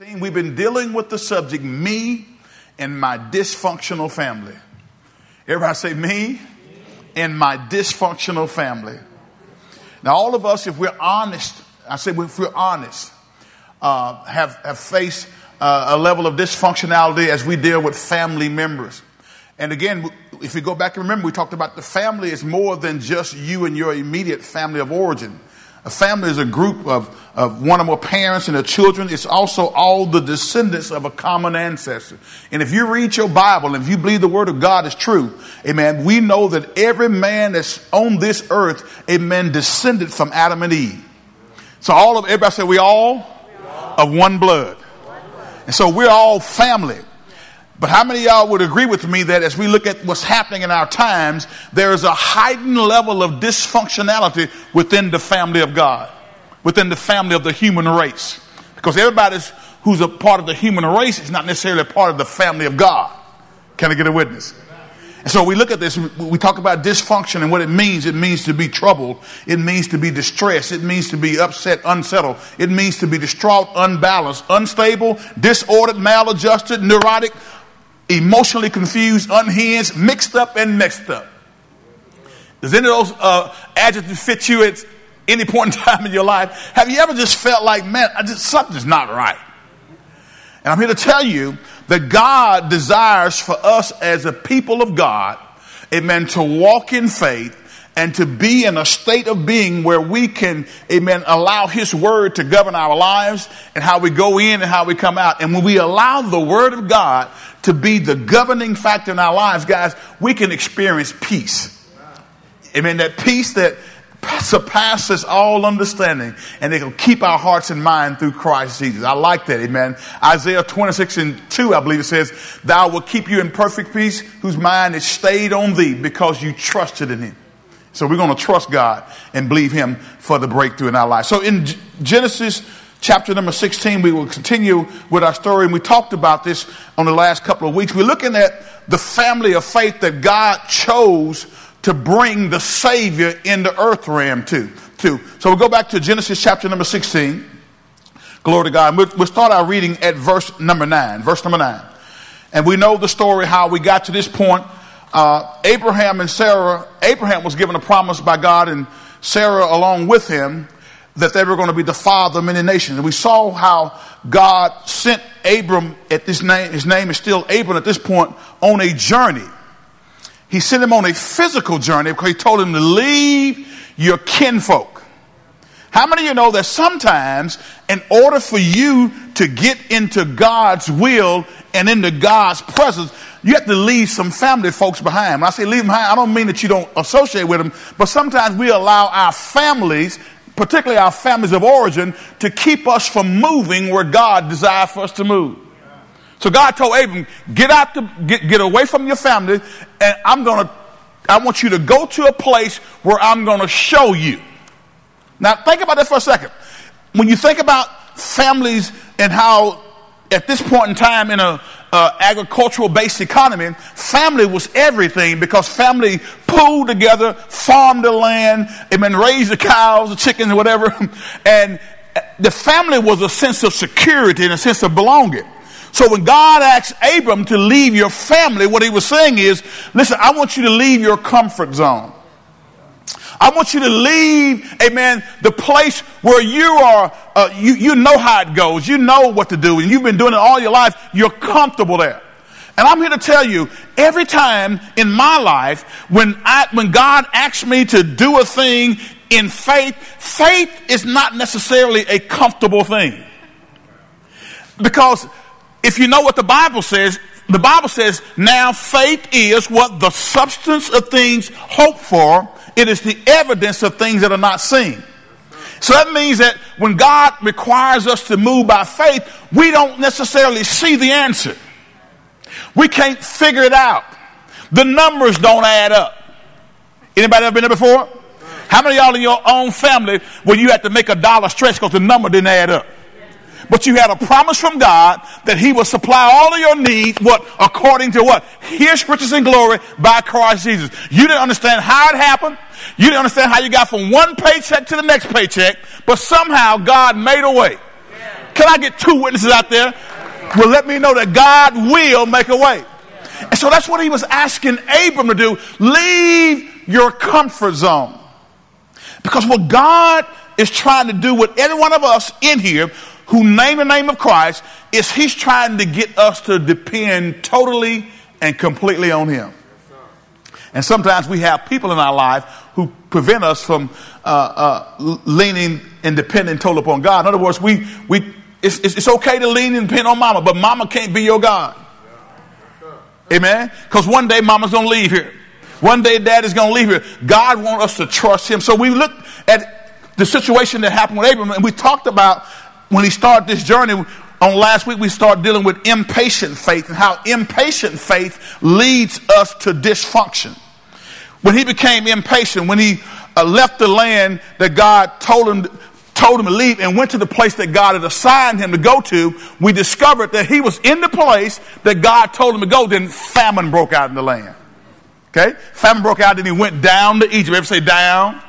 We've been dealing with the subject, me and my dysfunctional family. Everybody say, me and my dysfunctional family. Now, all of us, if we're honest, I say if we're honest, uh, have, have faced uh, a level of dysfunctionality as we deal with family members. And again, if you go back and remember, we talked about the family is more than just you and your immediate family of origin. A family is a group of, of one or more parents and their children. It's also all the descendants of a common ancestor. And if you read your Bible and if you believe the word of God is true, amen, we know that every man that's on this earth, amen, descended from Adam and Eve. So all of everybody say we all, we all. of one blood. one blood. And so we're all family. But how many y'all would agree with me that as we look at what's happening in our times, there is a heightened level of dysfunctionality within the family of God, within the family of the human race? Because everybody who's a part of the human race is not necessarily a part of the family of God. Can I get a witness? And so we look at this, we talk about dysfunction and what it means. It means to be troubled. It means to be distressed. It means to be upset, unsettled. It means to be distraught, unbalanced, unstable, disordered, maladjusted, neurotic, emotionally confused, unhinged, mixed up, and messed up. Does any of those uh, adjectives fit you at any point in time in your life? Have you ever just felt like, man, I just, something's not right? And I'm here to tell you that God desires for us as a people of God, amen, to walk in faith and to be in a state of being where we can, amen, allow His Word to govern our lives and how we go in and how we come out. And when we allow the Word of God to be the governing factor in our lives, guys, we can experience peace. Amen. That peace that surpasses all understanding, and it will keep our hearts and mind through Christ Jesus. I like that, amen. Isaiah 26 and 2, I believe it says, Thou will keep you in perfect peace, whose mind is stayed on thee because you trusted in him. So we're going to trust God and believe him for the breakthrough in our life. So in Genesis chapter number 16, we will continue with our story. And we talked about this on the last couple of weeks. We're looking at the family of faith that God chose to bring the Savior in the earth realm to. to. So we'll go back to Genesis chapter number 16. Glory to God. We'll, we'll start our reading at verse number 9. Verse number 9. And we know the story how we got to this point. Uh, Abraham and Sarah, Abraham was given a promise by God, and Sarah along with him that they were going to be the father of many nations. And we saw how God sent Abram at this name, his name is still Abram at this point, on a journey. He sent him on a physical journey because he told him to leave your kinfolk. How many of you know that sometimes, in order for you to get into God's will and into God's presence, you have to leave some family folks behind. When I say leave them behind, I don't mean that you don't associate with them, but sometimes we allow our families particularly our families of origin, to keep us from moving where God desires for us to move. So God told Abram, get out to get, get away from your family, and I'm gonna I want you to go to a place where I'm gonna show you. Now think about this for a second. When you think about families and how at this point in time in a uh, agricultural based economy, family was everything because family pooled together, farmed the land, and then raised the cows, the chickens, whatever. And the family was a sense of security and a sense of belonging. So when God asked Abram to leave your family, what he was saying is, listen, I want you to leave your comfort zone. I want you to leave, amen, the place where you are, uh, you, you know how it goes. You know what to do, and you've been doing it all your life. You're comfortable there. And I'm here to tell you, every time in my life, when I, when God asks me to do a thing in faith, faith is not necessarily a comfortable thing. Because if you know what the Bible says, the Bible says, now faith is what the substance of things hoped for it is the evidence of things that are not seen. So that means that when God requires us to move by faith, we don't necessarily see the answer. We can't figure it out. The numbers don't add up. Anybody ever been there before? How many y'all in your own family where you had to make a dollar stretch because the number didn't add up? But you had a promise from God that He will supply all of your needs, what? According to what? His riches and glory by Christ Jesus. You didn't understand how it happened. You didn't understand how you got from one paycheck to the next paycheck, but somehow God made a way. Can I get two witnesses out there? Will let me know that God will make a way. And so that's what he was asking Abram to do. Leave your comfort zone. Because what God is trying to do with every one of us in here who name the name of Christ is he's trying to get us to depend totally and completely on him. And sometimes we have people in our life who prevent us from uh, uh, leaning and depending totally upon God. In other words, we, we, it's, it's okay to lean and depend on mama, but mama can't be your God. Amen? Because one day mama's going to leave here. One day dad is going to leave here. God wants us to trust him. So we look at the situation that happened with Abraham, and we talked about when he started this journey on last week, we started dealing with impatient faith and how impatient faith leads us to dysfunction. When he became impatient, when he uh, left the land that God told him, told him to leave and went to the place that God had assigned him to go to, we discovered that he was in the place that God told him to go. Then famine broke out in the land. Okay? Famine broke out, then he went down to Egypt. Ever say down?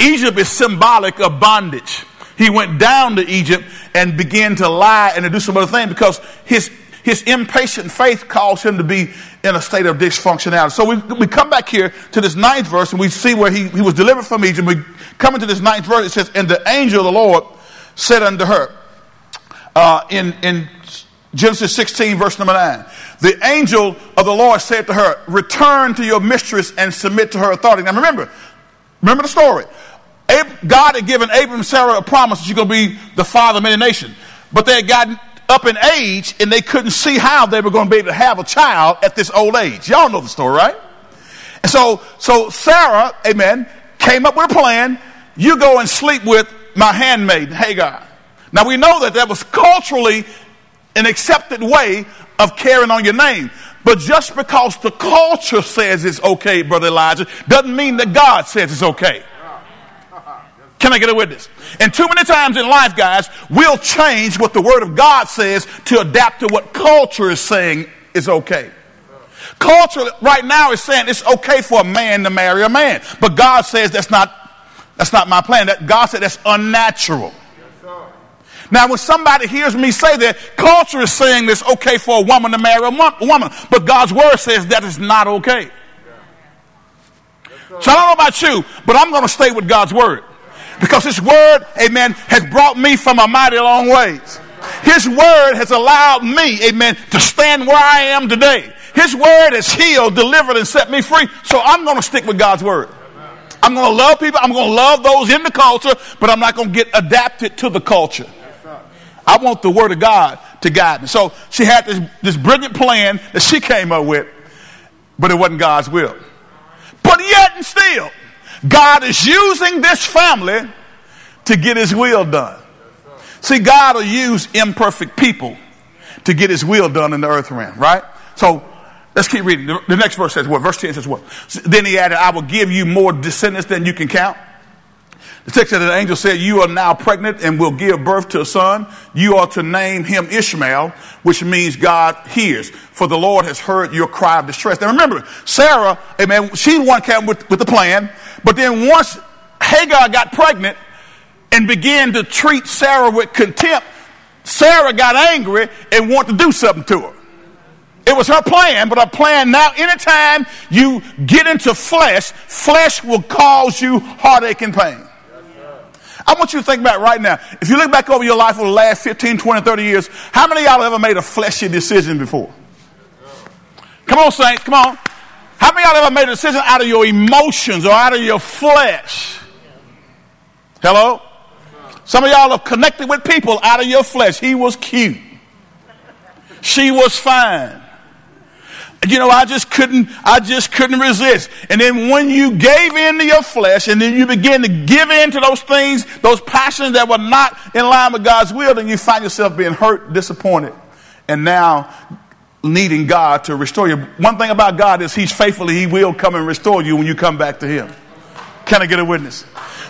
Egypt is symbolic of bondage. He went down to Egypt and began to lie and to do some other things because his, his impatient faith caused him to be in a state of dysfunctionality. So we, we come back here to this ninth verse and we see where he, he was delivered from Egypt. We come into this ninth verse. It says, And the angel of the Lord said unto her, uh, in, in Genesis 16, verse number 9. The angel of the Lord said to her, Return to your mistress and submit to her authority. Now remember, remember the story. God had given Abram and Sarah a promise that she's going to be the father of many nations. But they had gotten up in age and they couldn't see how they were going to be able to have a child at this old age. Y'all know the story, right? And so, so Sarah, amen, came up with a plan. You go and sleep with my handmaid, Hagar. Now we know that that was culturally an accepted way of carrying on your name. But just because the culture says it's okay, Brother Elijah, doesn't mean that God says it's okay. Can I get a witness? And too many times in life, guys, we'll change what the Word of God says to adapt to what culture is saying is okay. Culture right now is saying it's okay for a man to marry a man. But God says that's not, that's not my plan. That God said that's unnatural. Now, when somebody hears me say that, culture is saying it's okay for a woman to marry a woman, but God's word says that is not okay. So I don't know about you, but I'm going to stay with God's word. Because His Word, amen, has brought me from a mighty long ways. His Word has allowed me, amen, to stand where I am today. His Word has healed, delivered, and set me free. So I'm going to stick with God's Word. I'm going to love people. I'm going to love those in the culture, but I'm not going to get adapted to the culture. I want the Word of God to guide me. So she had this, this brilliant plan that she came up with, but it wasn't God's will. But yet and still, God is using this family to get his will done. See, God will use imperfect people to get his will done in the earth realm, right? So let's keep reading. The, next verse says what? Verse 10 says what? Then he added, I will give you more descendants than you can count. The text says the angel said, You are now pregnant and will give birth to a son. You are to name him Ishmael, which means God hears. For the Lord has heard your cry of distress. Now remember, Sarah, amen, she one came with, with the plan. But then once Hagar got pregnant and began to treat Sarah with contempt, Sarah got angry and wanted to do something to her. It was her plan, but her plan now, anytime you get into flesh, flesh will cause you heartache and pain. I want you to think about right now. If you look back over your life over the last 15, 20, 30 years, how many of y'all ever made a fleshy decision before? Come on, saints, come on. How many of y'all ever made a decision out of your emotions or out of your flesh? Hello? Some of y'all have connected with people out of your flesh. He was cute. She was fine. You know, I just couldn't, I just couldn't resist. And then when you gave in to your flesh and then you begin to give in to those things, those passions that were not in line with God's will, then you find yourself being hurt, disappointed, and now needing God to restore you. One thing about God is He's faithfully, He will come and restore you when you come back to Him. Can I get a witness?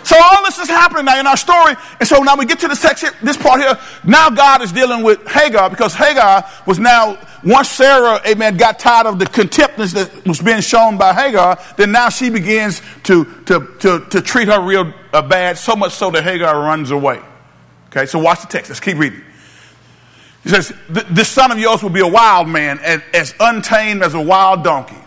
So all this is happening now in our story. And so now we get to this section, this part here. Now God is dealing with Hagar because Hagar was now, once Sarah, amen, got tired of the contemptness that was being shown by Hagar, then now she begins to, to, to, to treat her real uh, bad, so much so that Hagar runs away. Okay, so watch the text. Let's keep reading. He says, This son of yours will be a wild man, as untamed as a wild donkey.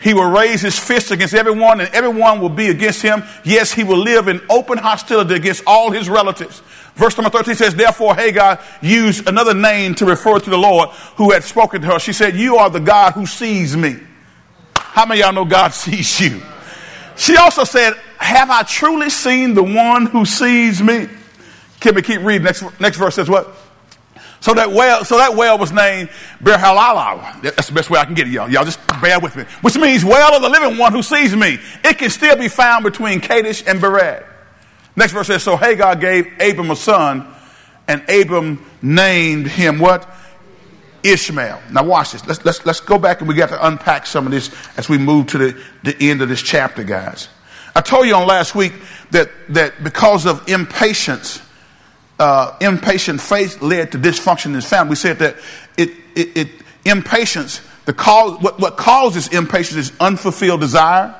He will raise his fist against everyone, and everyone will be against him. Yes, he will live in open hostility against all his relatives. Verse number 13 says, Therefore, Hagar used another name to refer to the Lord who had spoken to her. She said, You are the God who sees me. How many y'all know God sees you? She also said, Have I truly seen the one who sees me? Can we keep reading? Next, next verse says what? So that well, so that well was named Beer-halal. That's the best way I can get it, y'all. Y'all just bear with me. Which means well of the living one who sees me. It can still be found between Kadesh and Bered. Next verse says, So Hagar gave Abram a son, and Abram named him what? Ishmael. Now watch this. Let's, let's, let's go back and we got to unpack some of this as we move to the, the end of this chapter, guys. I told you on last week that, that because of impatience, uh, impatient faith led to dysfunction in his family. We said that it, it, it impatience, the cause, what, what causes impatience is unfulfilled desire.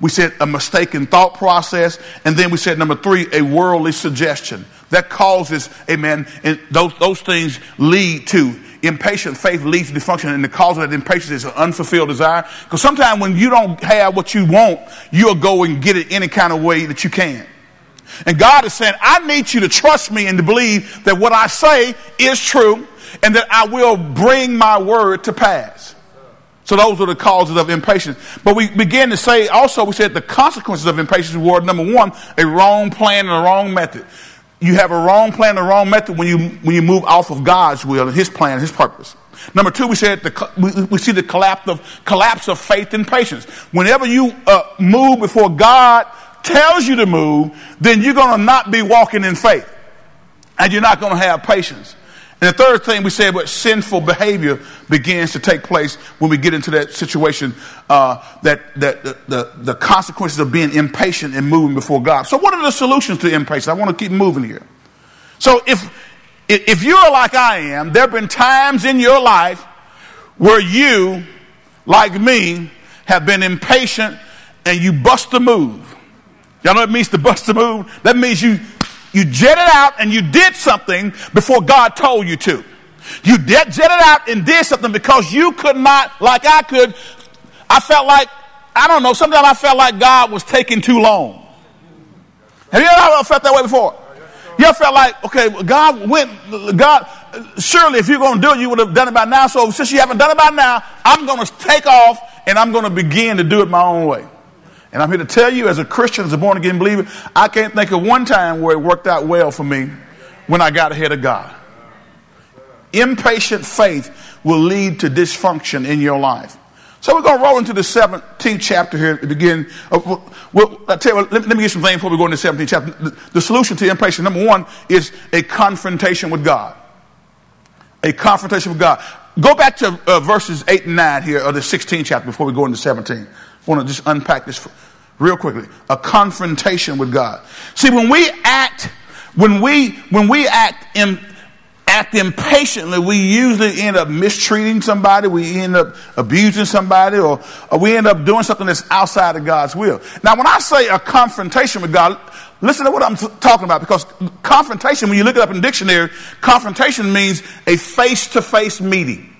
We said a mistaken thought process. And then we said number three, a worldly suggestion. That causes, amen, and those, those things lead to impatient faith leads to dysfunction. And the cause of that impatience is an unfulfilled desire. Because sometimes when you don't have what you want, you'll go and get it any kind of way that you can. And God is saying, I need you to trust me and to believe that what I say is true and that I will bring my word to pass. So those are the causes of impatience. But we begin to say also, we said the consequences of impatience were number one, a wrong plan and a wrong method. You have a wrong plan and a wrong method when you, when you move off of God's will and His plan and His purpose. Number two, we said the, we, we see the collapse of, collapse of faith and patience. Whenever you uh, move before God tells you to move, then you're going to not be walking in faith. And you're not going to have patience. And the third thing we said, what sinful behavior begins to take place when we get into that situation, uh, that, that the, the, the, consequences of being impatient and moving before God. So, what are the solutions to impatience? I want to keep moving here. So, if if you're like I am, there have been times in your life where you, like me, have been impatient and you bust a move. Y'all know what it means to bust a move? That means you, you jetted out and you did something before God told you to. You did, jetted out and did something because you could not, like I could. I felt like, I don't know, sometimes I felt like God was taking too long. Have you ever felt that way before? You ever felt like, okay, God went, God, surely if you're going to do it, you would have done it by now. So since you haven't done it by now, I'm going to take off and I'm going to begin to do it my own way. And I'm here to tell you, as a Christian, as a born again believer, I can't think of one time where it worked out well for me when I got ahead of God. Impatient faith will lead to dysfunction in your life. So we're going to roll into the 17th chapter here to begin. Well, I tell you let, let, me get some things before we go into the 17th chapter. The, the solution to impatience, number one, is a confrontation with God. A confrontation with God. Go back to uh, verses 8 and 9 here of the 16th chapter before we go into 17. Want to just unpack this real quickly. A confrontation with God. See, when we act, when we when we act in act impatiently, we usually end up mistreating somebody, we end up abusing somebody, or, or, we end up doing something that's outside of God's will. Now, when I say a confrontation with God, listen to what I'm t- talking about, because confrontation, when you look it up in the dictionary, confrontation means a face to face meeting.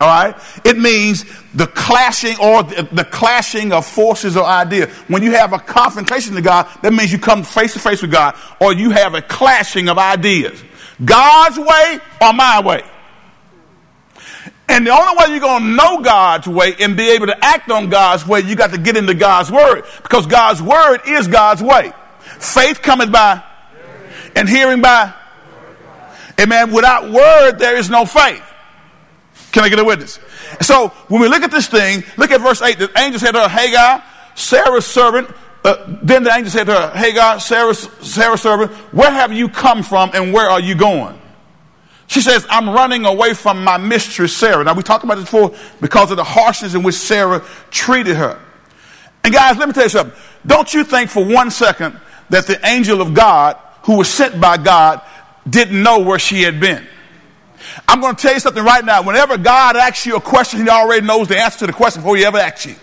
All right? It means the clashing or the, the, clashing of forces or ideas. When you have a confrontation to God, that means you come face to face with God or you have a clashing of ideas. God's way or my way. And the only way you're going to know God's way and be able to act on God's way, you got to get into God's word because God's word is God's way. Faith cometh by and hearing by. Amen. Without word, there is no faith. Can I get a witness? So when we look at this thing, look at verse 8. The angel said to her, Hagar, Sarah's servant. Uh, then the angel said to her, Hagar, Sarah's, Sarah's servant, where have you come from and where are you going? She says, I'm running away from my mistress Sarah. Now we talked about this before because of the harshness in which Sarah treated her. And guys, let me tell you something. Don't you think for one second that the angel of God, who was sent by God, didn't know where she had been. I'm going to tell you something right now. Whenever God asks you a question, He already knows the answer to the question before He ever asks you.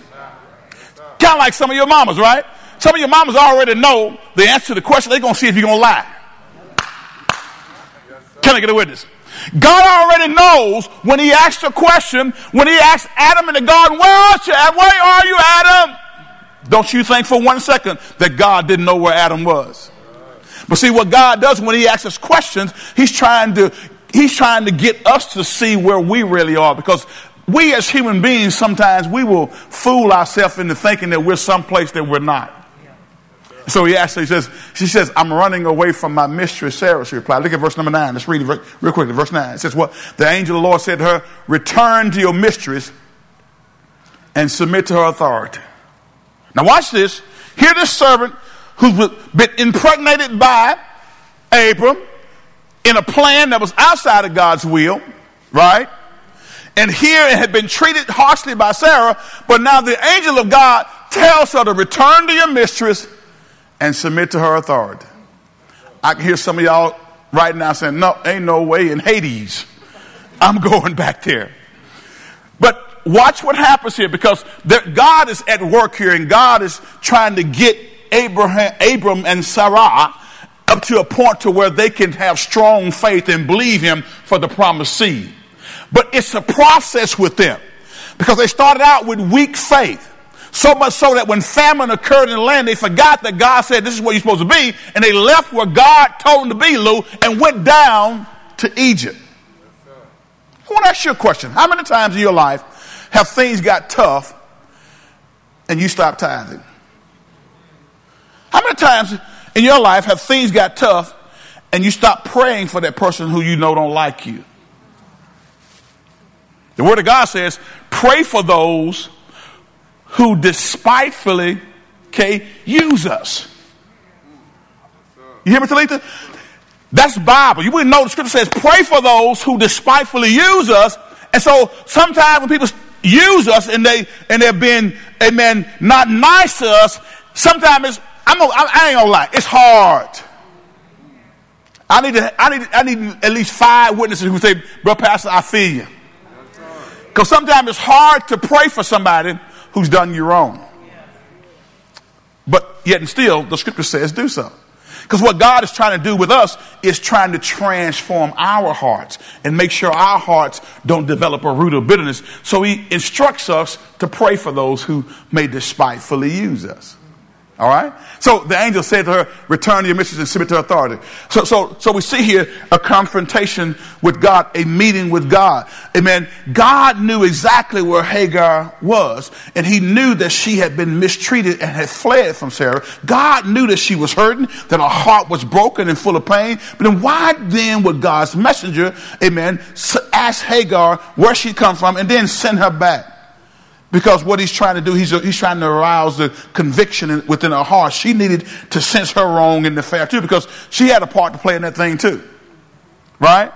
Kind of like some of your mamas, right? Some of your mamas already know the answer to the question. They're going to see if you're going to lie. Can I get a witness? God already knows when he asks a question, when he asks Adam in the garden, where are you? Where are you, Adam? Don't you think for one second that God didn't know where Adam was? But see what God does when he asks us questions, he's trying to he's trying to get us to see where we really are because we as human beings sometimes we will fool ourselves into thinking that we're someplace that we're not. So he actually says, she says, I'm running away from my mistress, Sarah, she replied. Look at verse number nine. Let's read it real quickly. Verse nine. It says, What? The angel of the Lord said to her, Return to your mistress and submit to her authority. Now watch this. Here this servant who's been impregnated by Abram in a plan that was outside of God's will, right? And here it had been treated harshly by Sarah, but now the angel of God tells her to return to your mistress and submit to her authority. I can hear some of y'all right now saying, No, ain't no way in Hades. I'm going back there. But watch what happens here because God is at work here and God is trying to get Abraham, Abram and Sarah up to a point to where they can have strong faith and believe him for the promised seed. But it's a process with them because they started out with weak faith. So much so that when famine occurred in the land, they forgot that God said, This is where you're supposed to be. And they left where God told them to be, Lou, and went down to Egypt. I want to ask you a question. How many times in your life have things got tough and you stopped tithing? How many times in your life have things got tough and you stop praying for that person who you know don't like you? The Word of God says, pray for those who despitefully, okay, use us. You hear me, Talitha? That's Bible. You wouldn't know the scripture says, pray for those who despitefully use us. And so sometimes when people use us and they and they're being, amen, not nice to us, sometimes it's, I'm I ain't gonna lie, it's hard. I need to, I need, I need at least five witnesses who say, bro, pastor, I feel you. Because sometimes it's hard to pray for somebody who's done you wrong. But yet and still, the scripture says do so. Because what God is trying to do with us is trying to transform our hearts and make sure our hearts don't develop a root of bitterness. So he instructs us to pray for those who may despitefully use us. All right? So the angel said to her, Return to your mistress and submit to authority. So, so, so we see here a confrontation with God, a meeting with God. Amen. God knew exactly where Hagar was, and he knew that she had been mistreated and had fled from Sarah. God knew that she was hurting, that her heart was broken and full of pain. But then why then would God's messenger, amen, ask Hagar where she come from and then send her back? Because what he's trying to do, he's, he's trying to arouse the conviction within her heart. She needed to sense her wrong in the fair too, because she had a part to play in that thing too. Right?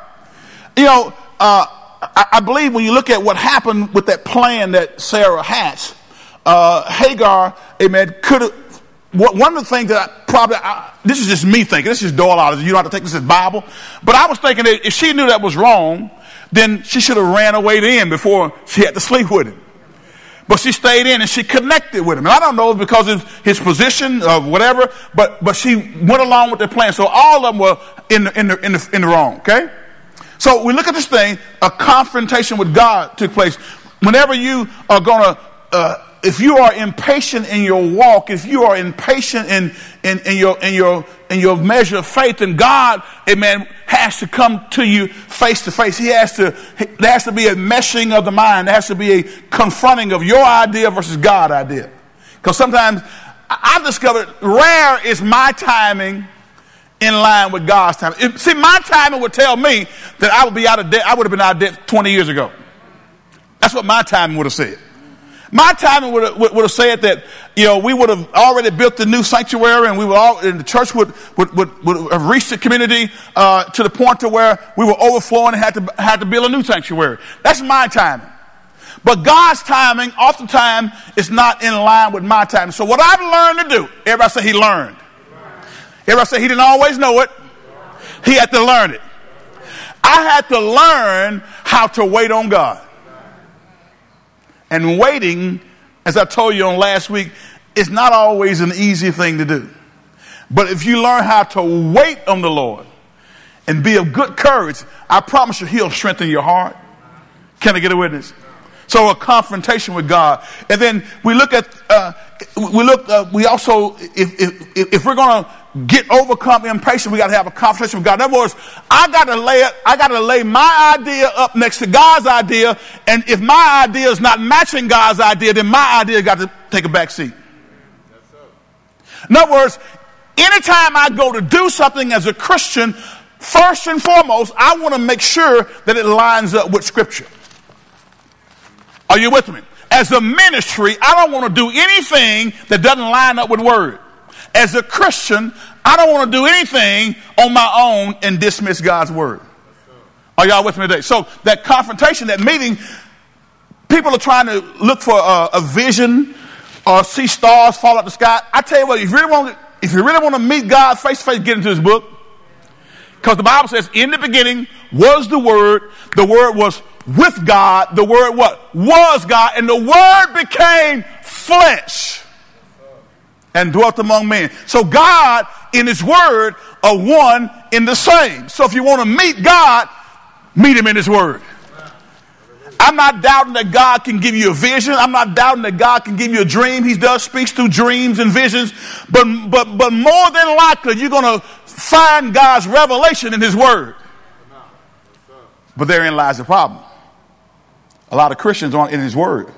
You know, uh, I, I, believe when you look at what happened with that plan that Sarah hatched, uh, Hagar, amen, could have. One of the things that I probably, I, this is just me thinking, this is Doyle You don't have to take this as Bible. But I was thinking that if she knew that was wrong, then she should have ran away then before she had to sleep with him. But she stayed in and she connected with him. And I don't know because of his position or whatever, but, but she went along with the plan. So all of them were in the, in the, in the, in the wrong, okay? So we look at this thing, a confrontation with God took place. Whenever you are going to, uh, if you are impatient in your walk, if you are impatient in, in, in, your, in, your, in your measure of faith, then God, amen, has to come to you face to face. He has to, there has to be a meshing of the mind. There has to be a confronting of your idea versus God's idea. Because sometimes I've discovered rare is my timing in line with God's timing. see, my timing would tell me that I would be out of debt. I would have been out of debt 20 years ago. That's what my timing would have said. My timing would have, would have said that, you know, we would have already built the new sanctuary and we would all, and the church would, would, would, would have reached the community, uh, to the point to where we were overflowing and had to, had to build a new sanctuary. That's my timing. But God's timing oftentimes is not in line with my timing. So what I've learned to do, everybody say he learned. Everybody say he didn't always know it. He had to learn it. I had to learn how to wait on God. And waiting, as I told you on last week, is not always an easy thing to do. But if you learn how to wait on the Lord, and be of good courage, I promise you, He'll strengthen your heart. Can I get a witness? So a confrontation with God, and then we look at uh, we look. Uh, we also, if, if, if we're going to get overcome impatient, we got to have a confrontation with God. In other words, I got to lay it. I got to lay my idea up next to God's idea, and if my idea is not matching God's idea, then my idea got to take a back seat. In other words, anytime I go to do something as a Christian, first and foremost, I want to make sure that it lines up with Scripture. Are you with me? As a ministry, I don't want to do anything that doesn't line up with Word. As a Christian, I don't want to do anything on my own and dismiss God's Word. Are y'all with me today? So that confrontation, that meeting, people are trying to look for a, a vision or see stars fall out the sky. I tell you what, if you really want, if you really want to meet God face to face, get into His book. Because the Bible says, in the beginning was the Word, the Word was with God, the Word what? Was God, and the Word became flesh and dwelt among men. So God in His Word are one in the same. So if you want to meet God, meet Him in His Word. I'm not doubting that God can give you a vision. I'm not doubting that God can give you a dream. He does speaks through dreams and visions. But, but, but more than likely, you're going to find God's revelation in His Word. But therein lies the problem. A lot of Christians aren't in His Word.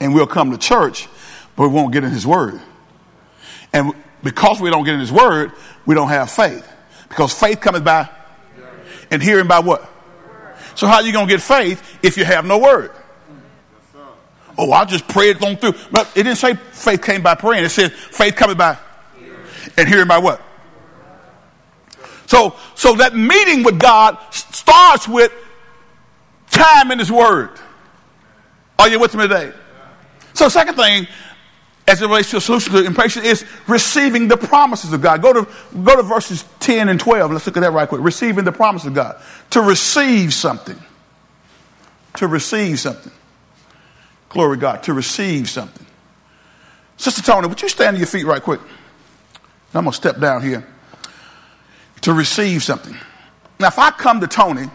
And we'll come to church, but we won't get in His Word. And because we don't get in His Word, we don't have faith. Because faith comes by and hearing by what? So how are you going to get faith if you have no Word? Oh, I just prayed on through. But it didn't say faith came by praying. It says faith coming by and hearing by what? So, so that meeting with God starts with time in His Word. Are you with me today? So, second thing, as it relates to a solution to impatience, is receiving the promises of God. Go to, go to verses 10 and 12. Let's look at that right quick. Receiving the promise of God. To receive something. To receive something. Glory to God. To receive something. Sister Tony, would you stand on your feet right quick? I'm going to step down here to receive something. Now, if I come to Tony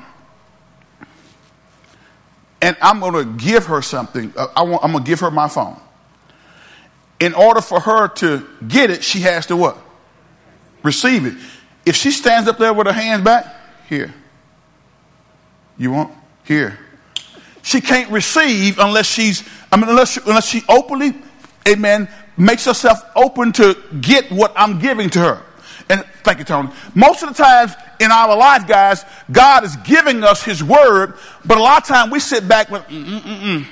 and I'm going to give her something, uh, I want, I'm going to give her my phone. In order for her to get it, she has to what? Receive it. If she stands up there with her hands back, here. You want? Here. She can't receive unless she's, I mean, unless, she, unless she openly, amen, makes herself open to get what I'm giving to her. And thank you, Tony. Most of the times in our life, guys, God is giving us His word, but a lot of times we sit back with, mm, mm, mm, mm.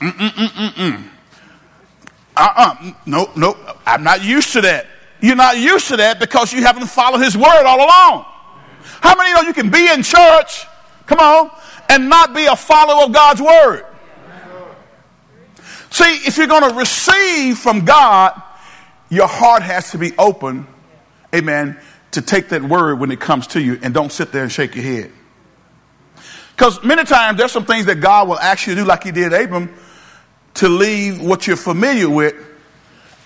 Mm mm mm mm mm. Uh-uh. No, no, I'm not used to that. You're not used to that because you haven't followed His word all along. How many know you can be in church, come on, and not be a follower of God's word? See, if you're going to receive from God, your heart has to be open amen, to take that word when it comes to you and don't sit there and shake your head. Because many times there's some things that God will ask you to do, like He did Abram, to leave what you're familiar with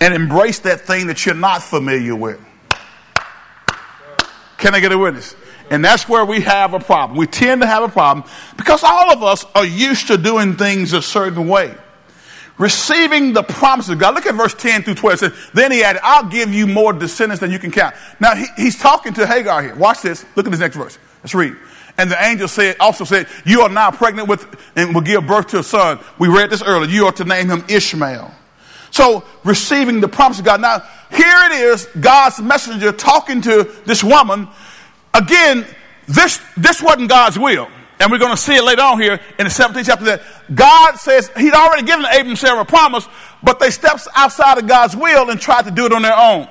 and embrace that thing that you're not familiar with. Can I get a witness? And that's where we have a problem. We tend to have a problem because all of us are used to doing things a certain way receiving the promises of God. Look at verse 10 through 12. It says, Then he added, I'll give you more descendants than you can count. Now he, he's talking to Hagar here. Watch this. Look at this next verse. Let's read. And the angel said, also said, You are now pregnant with and will give birth to a son. We read this earlier. You are to name him Ishmael. So receiving the promise of God. Now, here it is, God's messenger talking to this woman. Again, this, this wasn't God's will. And we're going to see it later on here in the 17th chapter that God says he'd already given Abram Sarah a promise, but they stepped outside of God's will and tried to do it on their own.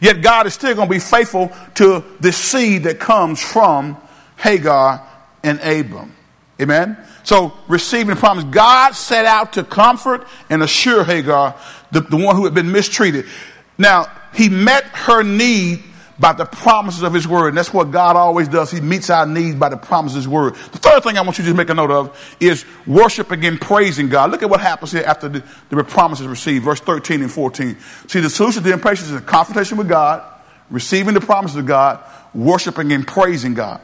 Yet God is still going to be faithful to the seed that comes from Hagar and Abram. Amen? So, receiving the promise, God set out to comfort and assure Hagar, the, the one who had been mistreated. Now, he met her need by the promises of his word. And that's what God always does. He meets our needs by the promises of his word. The third thing I want you to just make a note of is worshiping and praising God. Look at what happens here after the, the promises received, verse 13 and 14. See, the solution to impatience is a confrontation with God, receiving the promises of God, worshiping and praising God.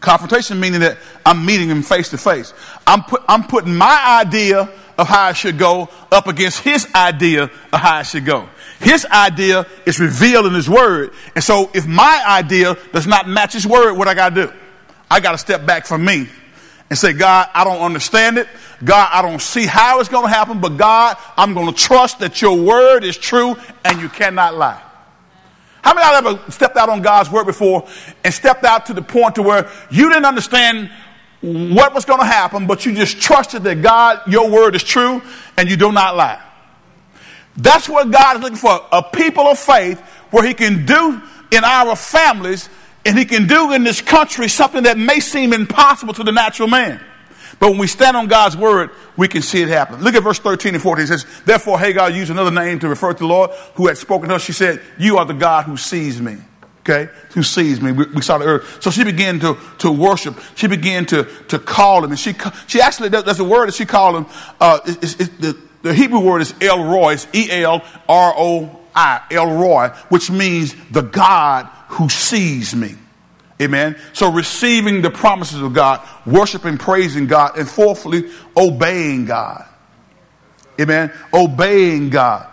Confrontation meaning that I'm meeting him face to face. I'm put, I'm putting my idea of how I should go up against his idea of how I should go. His idea is revealed in his word. And so if my idea does not match his word, what I got to do? I got to step back from me and say, God, I don't understand it. God, I don't see how it's going to happen, but God, I'm going to trust that your word is true and you cannot lie. How many of you ever stepped out on God's word before and stepped out to the point to where you didn't understand what was going to happen, but you just trusted that God, your word is true and you do not lie? That's what God is looking for a people of faith where He can do in our families and He can do in this country something that may seem impossible to the natural man. But when we stand on God's word, we can see it happen. Look at verse 13 and 14. It says, Therefore Hagar used another name to refer to the Lord who had spoken to her. She said, You are the God who sees me. Okay? Who sees me. We, we saw the earth. So she began to, to worship. She began to, to call him. And she, she actually, there's a word that she called him. Uh, it's, it's, the, the Hebrew word is El Roi. It's E L R O I, El Roi, which means the God who sees me. Amen. So receiving the promises of God, worshiping, praising God, and fourthly, obeying God. Amen. Obeying God.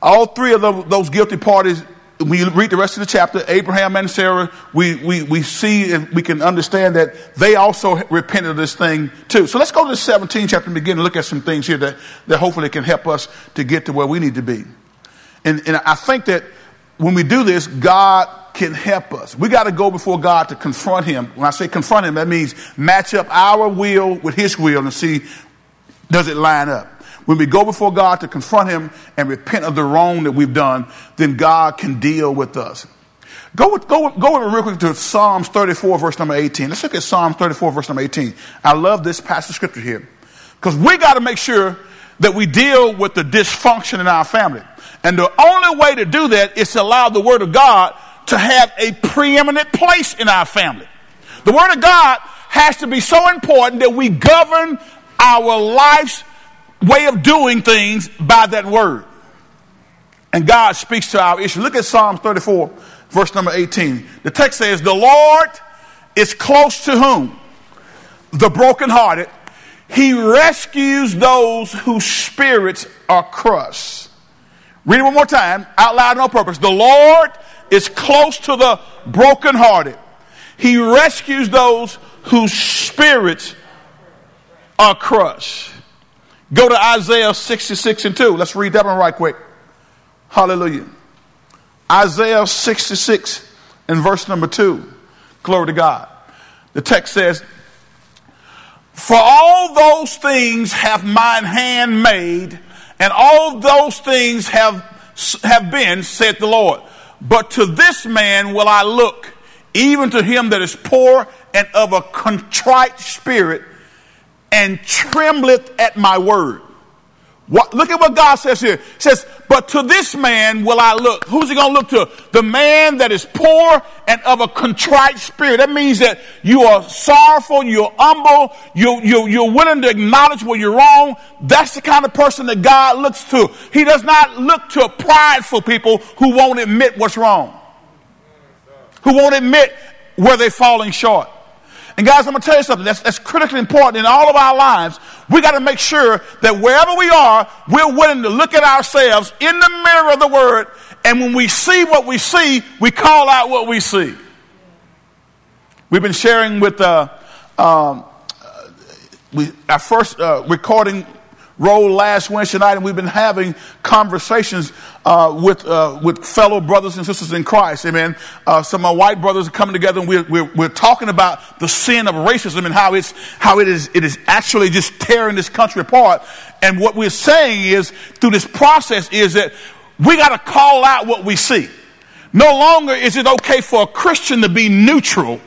All three of those guilty parties, you read the rest of the chapter, Abraham and Sarah, we, we, we see and we can understand that they also repented of this thing too. So let's go to the 17th chapter and begin to look at some things here that, that hopefully can help us to get to where we need to be. And, and I think that when we do this, God can help us. We got to go before God to confront Him. When I say confront Him, that means match up our will with His will and see does it line up. When we go before God to confront Him and repent of the wrong that we've done, then God can deal with us. Go with, go, go real quick to Psalms 34, verse number 18. Let's look at Psalms 34, verse number 18. I love this passage of scripture here because we got to make sure that we deal with the dysfunction in our family. And the only way to do that is to allow the Word of God to have a preeminent place in our family. The Word of God has to be so important that we govern our life's way of doing things by that Word. And God speaks to our issue. Look at Psalms 34, verse number 18. The text says, The Lord is close to whom? The brokenhearted. He rescues those whose spirits are crushed. Read it one more time, out loud, no purpose. The Lord is close to the brokenhearted. He rescues those whose spirits are crushed. Go to Isaiah 66 and 2. Let's read that one right quick. Hallelujah. Isaiah 66 and verse number 2. Glory to God. The text says, For all those things have mine hand made, and all those things have, have been, said the Lord. But to this man will I look, even to him that is poor and of a contrite spirit, and trembleth at my word. What, look at what God says here. It says, but to this man will I look. Who's he going to look to? The man that is poor and of a contrite spirit. That means that you are sorrowful, you're humble, you, you, you're willing to acknowledge where you're wrong. That's the kind of person that God looks to. He does not look to prideful people who won't admit what's wrong, who won't admit where they're falling short. And guys, I'm going to tell you something that's, that's critically important in all of our lives. We got to make sure that wherever we are, we're willing to look at ourselves in the mirror of the Word. And when we see what we see, we call out what we see. We've been sharing with uh, um, we, our first uh, recording role last Wednesday night, and we've been having conversations uh, with uh, with fellow brothers and sisters in Christ. Amen. Uh, some of my white brothers are coming together, and we're, we're, we're talking about the sin of racism and how it's how it is it is actually just tearing this country apart. And what we're saying is through this process is that we got to call out what we see. No longer is it okay for a Christian to be neutral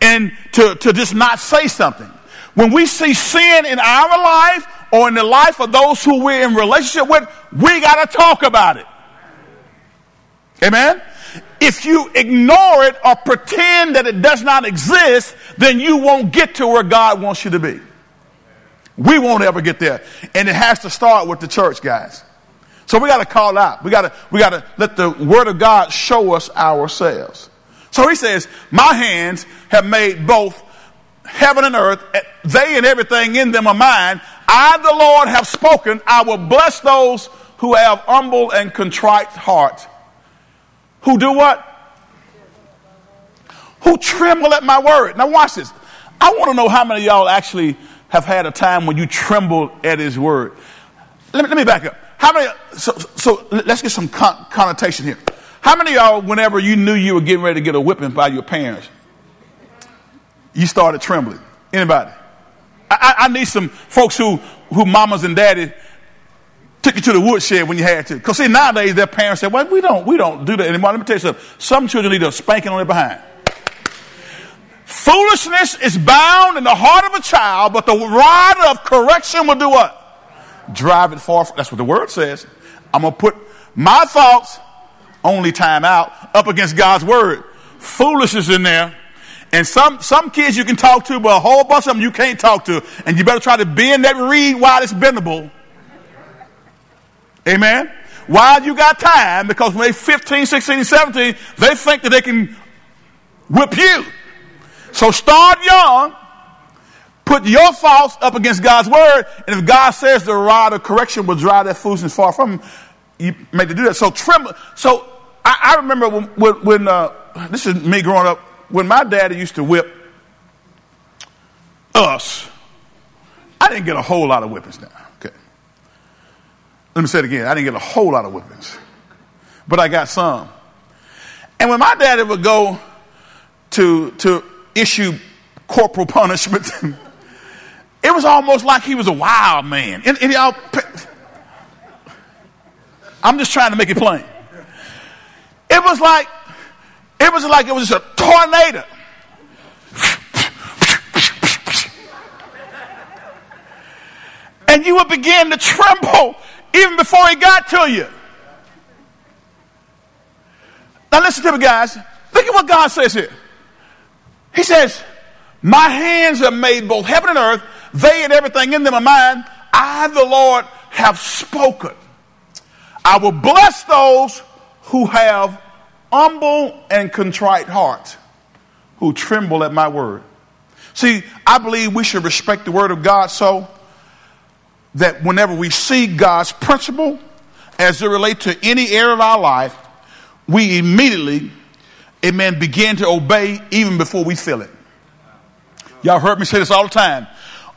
and to, to just not say something. When we see sin in our life or in the life of those who we're in relationship with, we got to talk about it. Amen? If you ignore it or pretend that it does not exist, then you won't get to where God wants you to be. We won't ever get there. And it has to start with the church, guys. So we got to call out. We got to we got to let the word of God show us ourselves. So he says, "My hands have made both heaven and earth. They and everything in them are mine. I, the Lord, have spoken. I will bless those who have humble and contrite heart. Who do what? Who tremble at my word. Now watch this. I want to know how many y'all actually have had a time when you trembled at his word. Let me, let me back up. How many, so, so let's get some con- connotation here. How many y'all, whenever you knew you were getting ready to get a whipping by your parents, you started trembling? Anybody? I, I, need some folks who, who mamas and daddy took you to the woodshed when you had to. Because see, nowadays their parents say, well, we don't, we don't do that anymore. Let me tell you something. Some children need a spanking on their behind. Foolishness is bound in the heart of a child, but the rod of correction will do what? Drive it far. That's what the word says. I'm going to put my thoughts, only time out, up against God's word. Foolishness in there. And some, some kids you can talk to, but a whole bunch of them you can't talk to. And you better try to bend that reed while it's bendable. Amen? While you got time, because when they're 15, 16, 17, they think that they can whip you. So start young. Put your faults up against God's word. And if God says the rod of correction will drive that foolishness far from him, you make to do that. So tremble. So I, I remember when, when uh, this is me growing up, when my daddy used to whip us, I didn't get a whole lot of whippings now. Let me say it again. I didn't get a whole lot of whippings, but I got some. And when my daddy would go to, to issue corporal punishment, it was almost like he was a wild man. And, and y'all, I'm just trying to make it plain. It was like, it was like it was a tornado. And you would begin to tremble even before he got to you. Now listen to me, guys. Look at what God says here. He says, My hands have made both heaven and earth, they and everything in them are mine. I, the Lord, have spoken. I will bless those who have humble and contrite hearts, who tremble at my word. See, I believe we should respect the word of God so that whenever we see God's principle as it relates to any area of our life, we immediately amen, begin to obey even before we feel it. Y'all heard me say this all the time.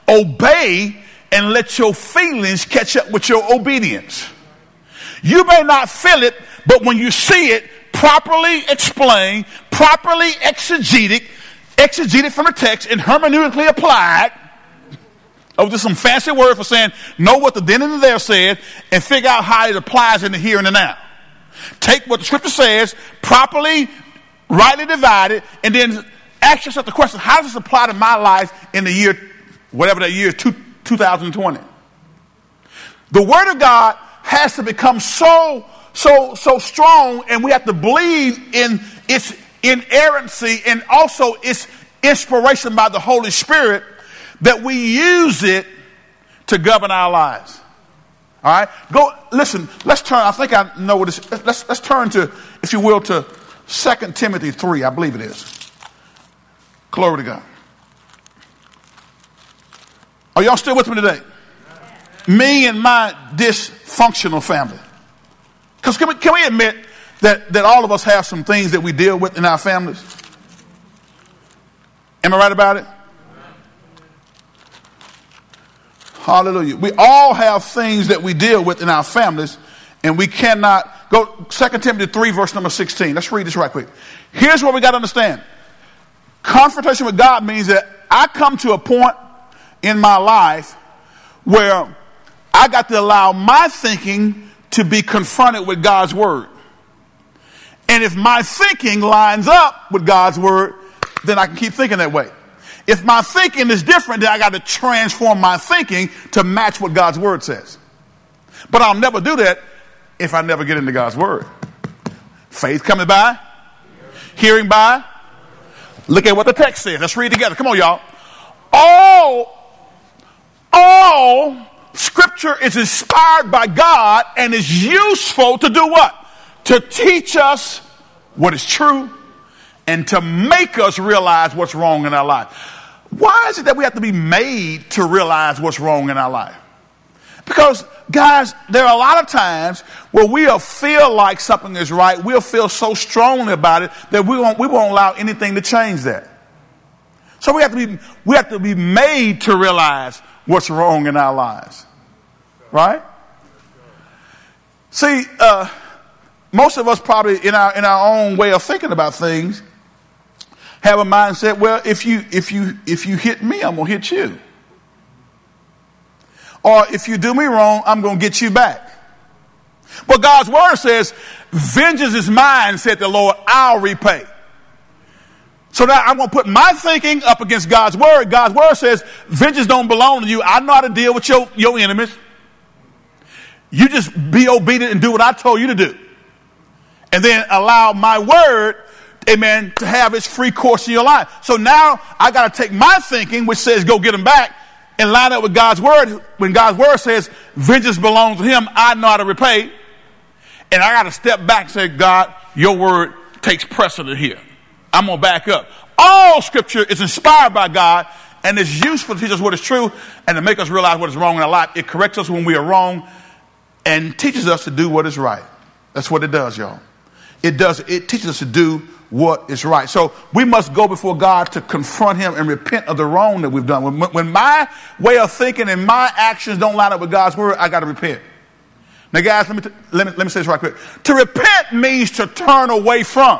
Obey and let your feelings catch up with your obedience. You may not feel it, but when you see it, properly explained, properly exegeted, exegeted from the text and hermeneutically applied. Oh, just some fancy word for saying know what the then and the there said and figure out how it applies in the here and the now. Take what the scripture says, properly rightly divided, and then ask yourself the question how does this apply to my life in the year, whatever that year, two, 2020? The Word of God has to become so, so, so strong, and we have to believe in its inerrancy and also its inspiration by the Holy Spirit that we use it to govern our lives. All right? Go, listen, let's turn, I think I know what this, let's, let's turn to, if you will, to 2 Timothy 3, I believe it is. Glory to God. Are y'all still with me today? Me and my dysfunctional family. Because can we, can we admit that, that all of us have some things that we deal with in our families? Am I right about it? Hallelujah. We all have things that we deal with in our families, and we cannot Go 2 Timothy 3, verse number 16. Let's read this right quick. Here's what we got to understand. Confrontation with God means that I come to a point in my life where I got to allow my thinking to be confronted with God's word. And if my thinking lines up with God's word, then I can keep thinking that way. If my thinking is different, then I got to transform my thinking to match what God's word says. But I'll never do that if I never get into God's word. Faith coming by, hearing by. Look at what the text says. Let's read together. Come on, y'all. All, all Scripture is inspired by God and is useful to do what? To teach us what is true and to make us realize what's wrong in our life. Why is it that we have to be made to realize what's wrong in our life? Because, guys, there are a lot of times where we'll feel like something is right. We'll feel so strongly about it that we won't, we won't allow anything to change that. So we have to be, we have to be made to realize what's wrong in our lives. Right? See, uh, most of us probably in our, in our own way of thinking about things have a mindset, well, if you, if you, if you hit me, I'm going to hit you. Or if you do me wrong, I'm going to get you back. But God's word says, vengeance is mine, said the Lord, I'll repay. So now I'm going to put my thinking up against God's word. God's word says, vengeance don't belong to you. I know how to deal with your, your enemies. You just be obedient and do what I told you to do. And then allow my word, amen, to have its free course in your life. So now I got to take my thinking, which says go get them back, and line up with God's word. When God's word says vengeance belongs to him, I know how to repay. And I got to step back and say, God, your word takes precedent here. I'm going to back up. All scripture is inspired by God and is useful to teach us what is true and to make us realize what is wrong in our life. It corrects us when we are wrong and teaches us to do what is right. That's what it does, y'all. It does, it teaches us to do what is right. So we must go before God to confront Him and repent of the wrong that we've done. When, when my way of thinking and my actions don't line up with God's word, I got to repent. Now, guys, let me, t- let, me, let me say this right quick. To repent means to turn away from.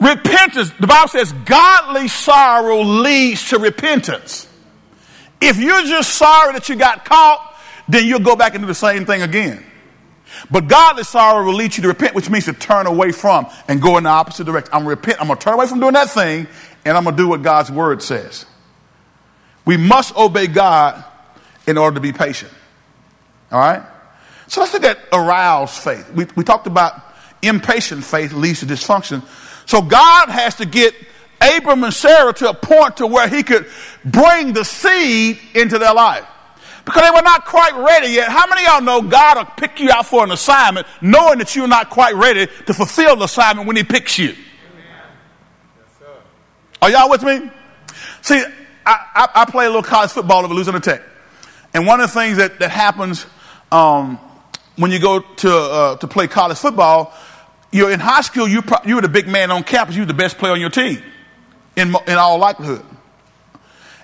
Repentance, the Bible says, godly sorrow leads to repentance. If you're just sorry that you got caught, then you'll go back and do the same thing again. But godly sorrow will lead you to repent, which means to turn away from and go in the opposite direction. I'm going to repent. I'm going to turn away from doing that thing, and I'm going to do what God's word says. We must obey God in order to be patient. All right? So let's look at aroused faith. We, we talked about impatient faith leads to dysfunction. So God has to get Abram and Sarah to a point to where he could bring the seed into their life. Because they were not quite ready yet. How many of y'all know God will pick you out for an assignment knowing that you're not quite ready to fulfill the assignment when he picks you? Are y'all with me? See, I, I, I play a little college football over Louisiana Tech. And one of the things that, that happens um, when you go to, uh, to play college football, you're in high school, you, pro- you were the big man on campus, you were the best player on your team, in, in all likelihood.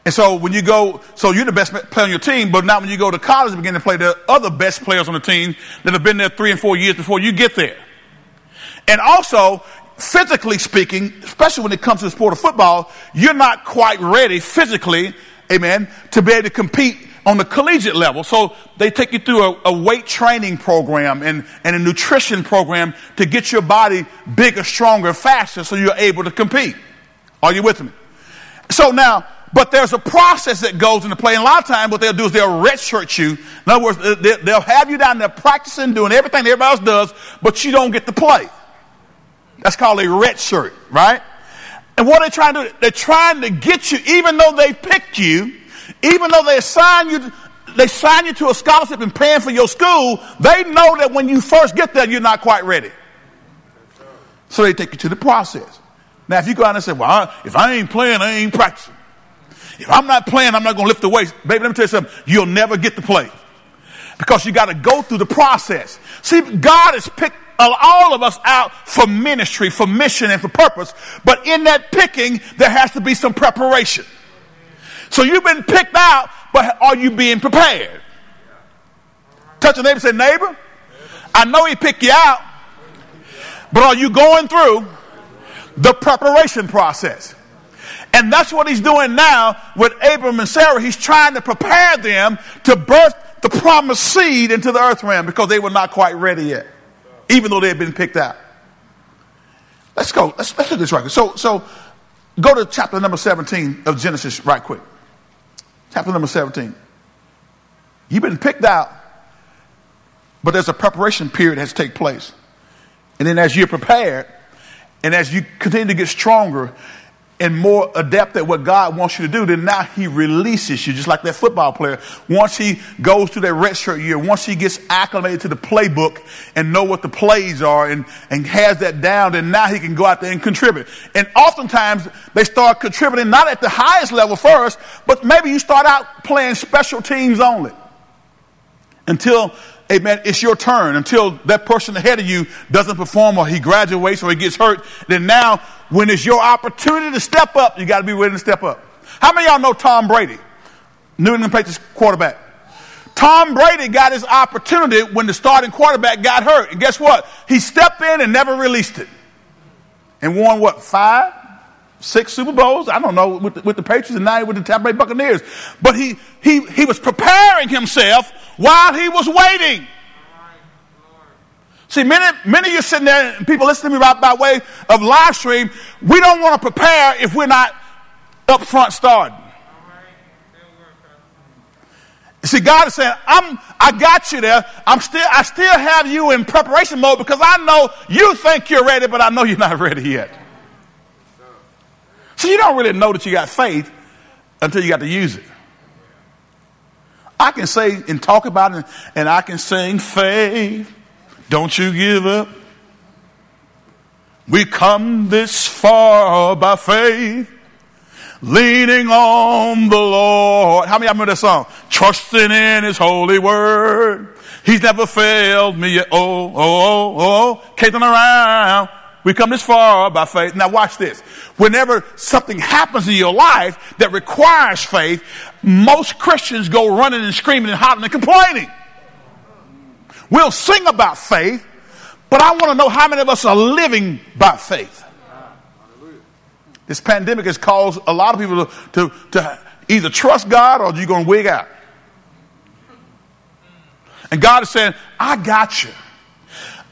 And so when you go, so you're the best player on your team, but now when you go to college and begin to play the other best players on the team that have been there three and four years before you get there. And also, physically speaking, especially when it comes to the sport of football, you're not quite ready physically, amen, to be able to compete on the collegiate level. So they take you through a, a, weight training program and, and a nutrition program to get your body bigger, stronger, faster so you're able to compete. Are you with me? So now, but there's a process that goes into play. And a lot of times what they'll do is they'll redshirt you. In other words, they'll have you down there practicing, doing everything everybody else does, but you don't get to play. That's called a redshirt, right? And what they're trying to do, they're trying to get you, even though they picked you, even though they assign you, they sign you to a scholarship and paying for your school, they know that when you first get there, you're not quite ready. So they take you to the process. Now, if you go out and say, well, I, if I ain't playing, I ain't practicing. If I'm not playing, I'm not going to lift the weights. Baby, let me tell you something. You'll never get to play because you got to go through the process. See, God has picked uh, all of us out for ministry, for mission, and for purpose. But in that picking, there has to be some preparation. So you've been picked out, but are you being prepared? Touch a neighbor say, neighbor, I know he picked you out, but are you going through the preparation process? And that's what he's doing now with Abram and Sarah. He's trying to prepare them to birth the promised seed into the earth realm because they were not quite ready yet, even though they had been picked out. Let's go. Let's, let's do this right. So, so go to chapter number 17 of Genesis right quick. Chapter number 17. You've been picked out, but there's a preparation period that has to take place. And then as you're prepared, and as you continue to get stronger, and more adept at what God wants you to do, then now he releases you, just like that football player. Once he goes through that redshirt year, once he gets acclimated to the playbook and know what the plays are and, and has that down, then now he can go out there and contribute. And oftentimes they start contributing not at the highest level first, but maybe you start out playing special teams only until amen, it's your turn until that person ahead of you doesn't perform or he graduates or he gets hurt. Then now, when it's your opportunity to step up, you got to be ready to step up. How many y'all know Tom Brady, New England Patriots quarterback? Tom Brady got his opportunity when the starting quarterback got hurt. And guess what? He stepped in and never released it. And won what, five? Six Super Bowls? I don't know, with the, with the Patriots and now with the Tampa Bay Buccaneers. But he, he, he was preparing himself while he was waiting. See, many, many of you sitting there, and people listening to me by, by way of live stream, we don't want to prepare if we're not up front starting. See, God is saying, I'm, I got you there. I'm still, I still have you in preparation mode because I know you think you're ready, but I know you're not ready yet. So you don't really know that you got faith until you got to use it. I can say and talk about it, and I can sing faith. Don't you give up. We come this far by faith, leaning on the Lord. How many of you remember that song? Trusting in His holy word. He's never failed me yet. Oh, oh, oh, oh. oh. Can't turn around. We come this far by faith. Now watch this. Whenever something happens in your life that requires faith, most Christians go running and screaming and hollering and complaining. We'll sing about faith, but I want to know how many of us are living by faith. This pandemic has caused a lot of people to, to, to either trust God or you're going to wig out. And God is saying, I got you.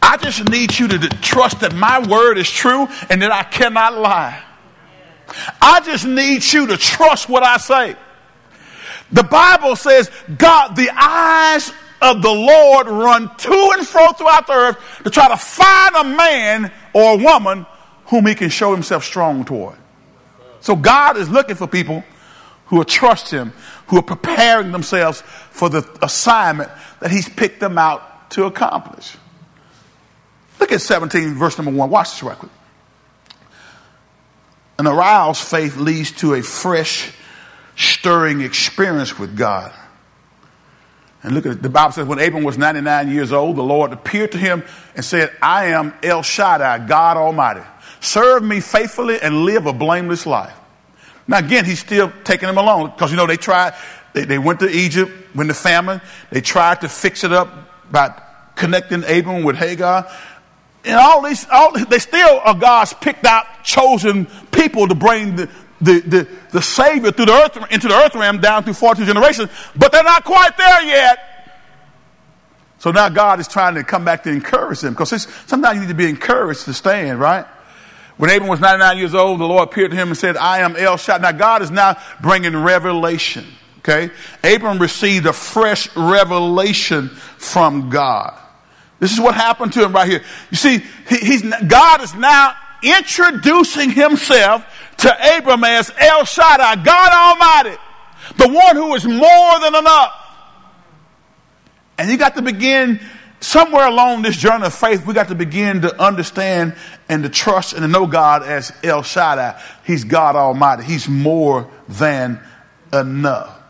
I just need you to trust that my word is true and that I cannot lie. I just need you to trust what I say. The Bible says, God, the eyes of the Lord run to and fro throughout the earth to try to find a man or a woman whom he can show himself strong toward. So God is looking for people who will trust him, who are preparing themselves for the assignment that he's picked them out to accomplish. Look at 17, verse number 1. Watch this right quick. An aroused faith leads to a fresh, stirring experience with God. And look at it. The Bible says when Abram was 99 years old, the Lord appeared to him and said, I am El Shaddai, God Almighty. Serve me faithfully and live a blameless life. Now, again, he's still taking him along because, you know, they tried, they, they went to Egypt when the famine. They tried to fix it up by connecting Abram with Hagar and all these, all, they still are God's picked out, chosen people to bring the, the, the, the Savior through the earth, into the earth realm down through 42 generations, but they're not quite there yet. So now God is trying to come back to encourage them because sometimes you need to be encouraged to stand, right? When Abram was 99 years old, the Lord appeared to him and said, I am El Shaddai. Now God is now bringing revelation, okay? Abram received a fresh revelation from God. This is what happened to him right here. You see, he, he's, God is now introducing himself to Abram as El Shaddai, God Almighty, the one who is more than enough. And you got to begin somewhere along this journey of faith, we got to begin to understand and to trust and to know God as El Shaddai. He's God Almighty. He's more than enough.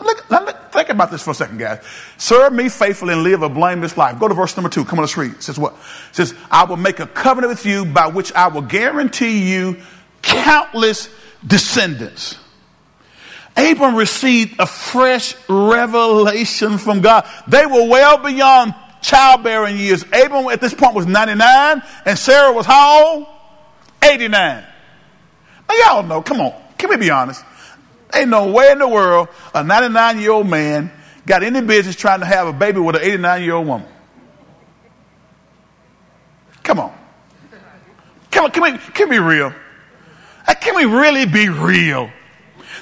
Look, look, think about this for a second, guys. Serve me faithfully and live a blameless life. Go to verse number two. Come on, let's read. It says what? It says, I will make a covenant with you by which I will guarantee you countless descendants. Abram received a fresh revelation from God. They were well beyond childbearing years. Abram at this point was 99 and Sarah was how old? 89. Now y'all know, come on, can we be honest? Ain't no way in the world a 99 year old man got any business trying to have a baby with an 89 year old woman. Come on. Come on, can we, can we be real? Uh, can we really be real?